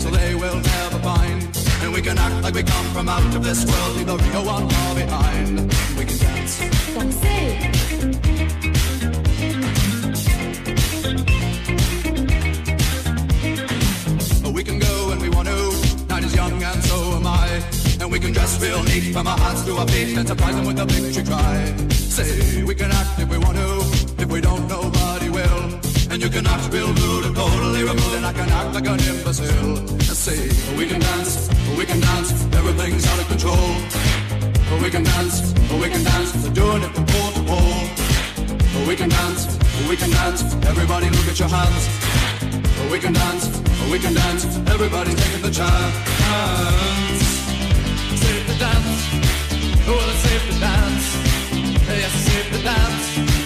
place where they will never find. And we can act like we come from out of this world, leave the real one far behind. We can dance. Danser. We can go when we want to. Night is young and so am I. And we can dress real neat from our hearts to our feet and surprise them with a victory cry. Say we can act if we want to. If we don't, will. And you can act real rude and totally removed, and I can act like an imbecile. Say we can dance, we can dance. Everything's out of control. We can dance, we can dance. We're doing it from pole to pole. We can dance, we can dance. Everybody look at your hands. We can dance, we can dance. Everybody's taking the chance. Safe to dance. Oh, it's safe to dance. Yes, safe to dance.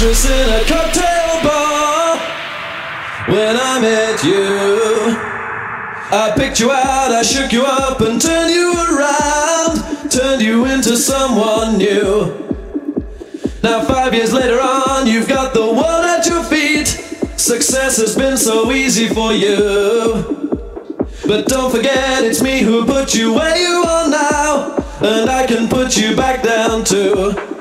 waitress in a cocktail bar when I met you. I picked you out, I shook you up, and turned you around, turned you into someone new. Now, five years later on, you've got the world at your feet. Success has been so easy for you. But don't forget, it's me who put you where you are now, and I can put you back down too.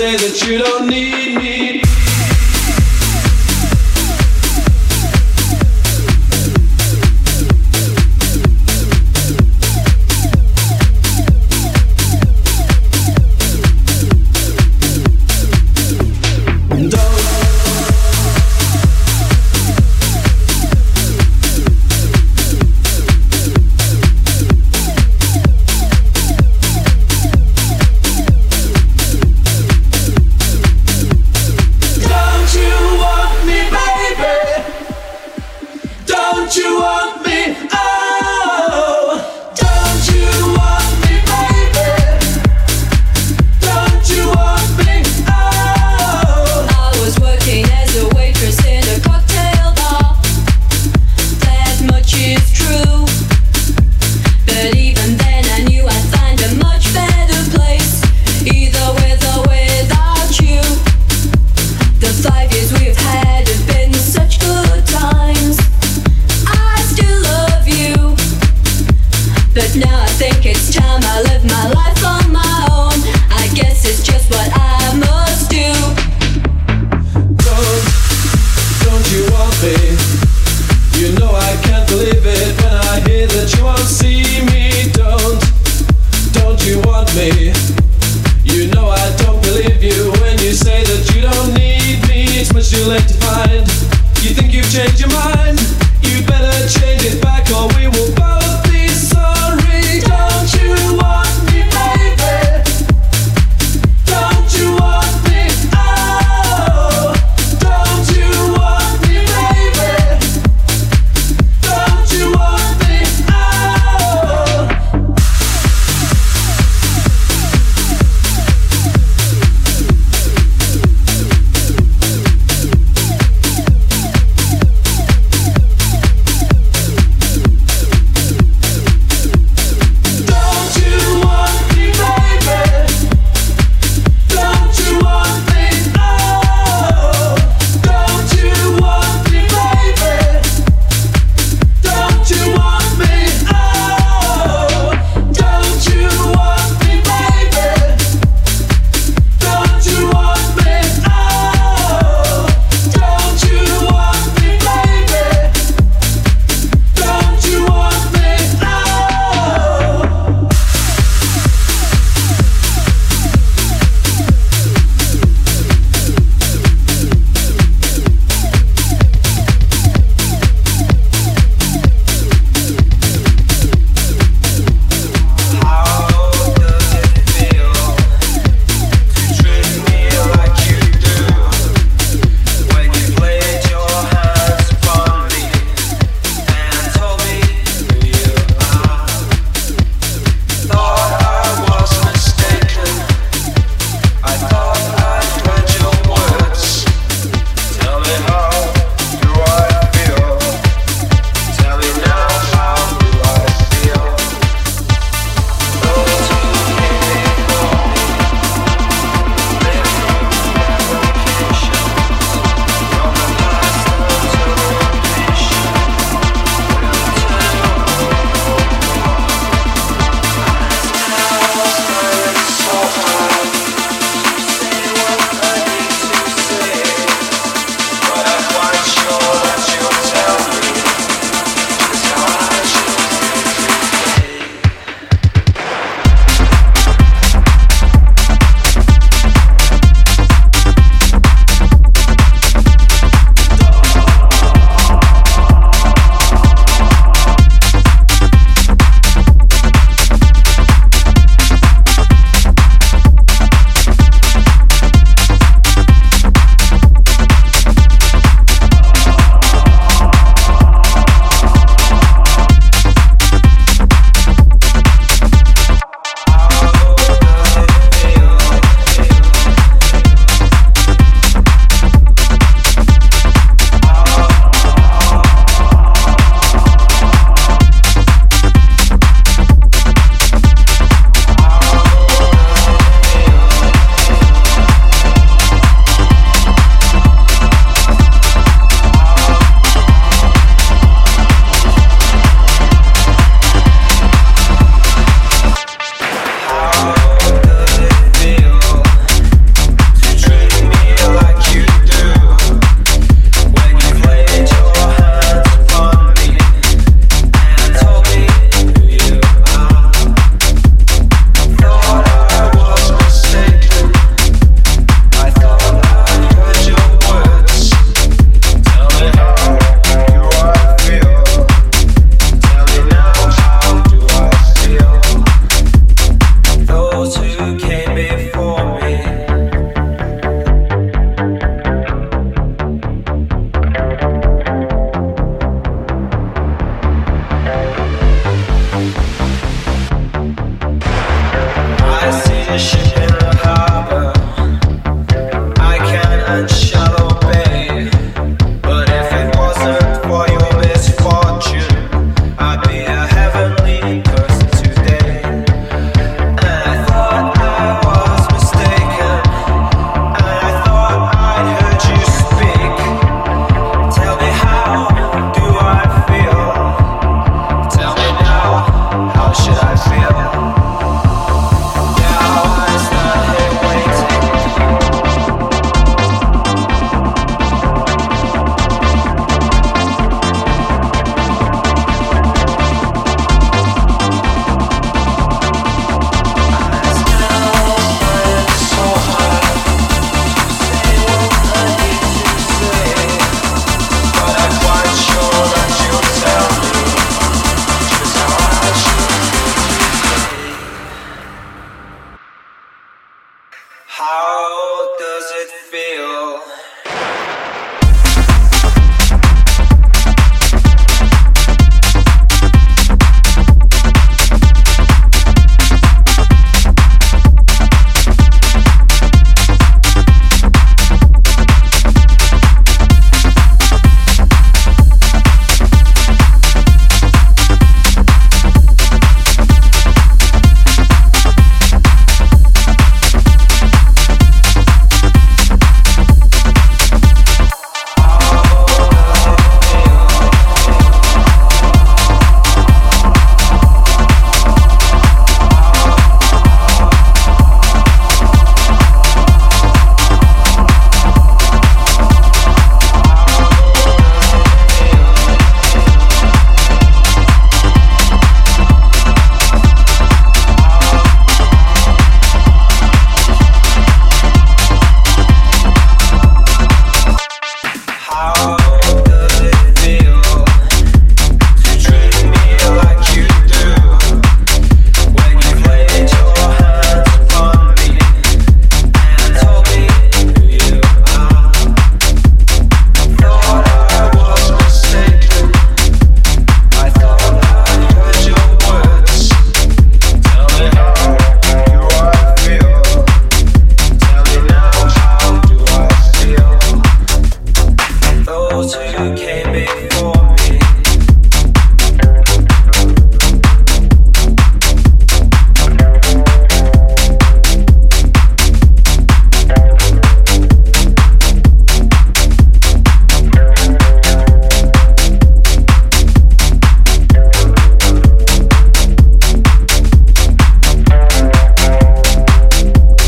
Say that you don't need me.